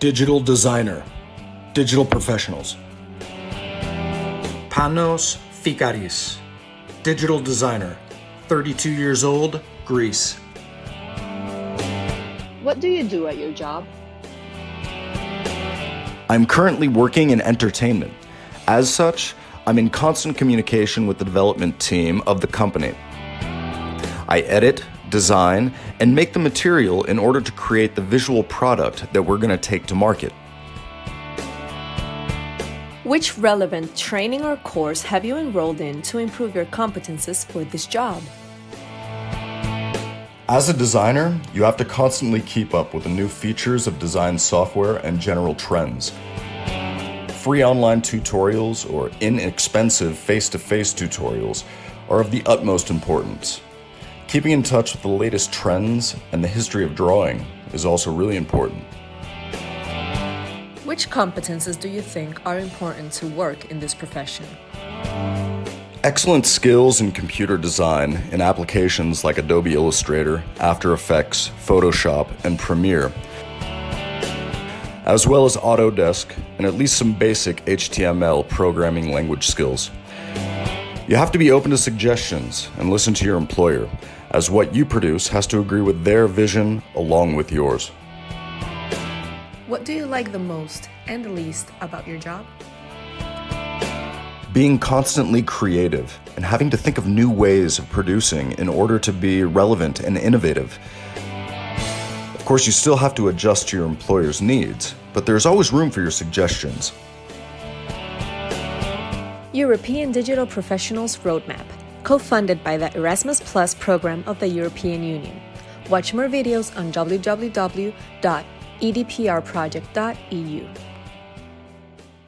Digital designer. Digital professionals. Panos Fikaris. Digital designer. 32 years old, Greece. What do you do at your job? I'm currently working in entertainment. As such, I'm in constant communication with the development team of the company. I edit, design, and make the material in order to create the visual product that we're going to take to market. Which relevant training or course have you enrolled in to improve your competences for this job? As a designer, you have to constantly keep up with the new features of design software and general trends. Free online tutorials or inexpensive face to face tutorials are of the utmost importance. Keeping in touch with the latest trends and the history of drawing is also really important. Which competences do you think are important to work in this profession? Excellent skills in computer design in applications like Adobe Illustrator, After Effects, Photoshop, and Premiere, as well as Autodesk and at least some basic HTML programming language skills. You have to be open to suggestions and listen to your employer, as what you produce has to agree with their vision along with yours. What do you like the most and least about your job? being constantly creative and having to think of new ways of producing in order to be relevant and innovative. Of course, you still have to adjust to your employer's needs, but there's always room for your suggestions. European Digital Professionals Roadmap, co funded by the Erasmus Plus program of the European Union. Watch more videos on www.edproject.eu.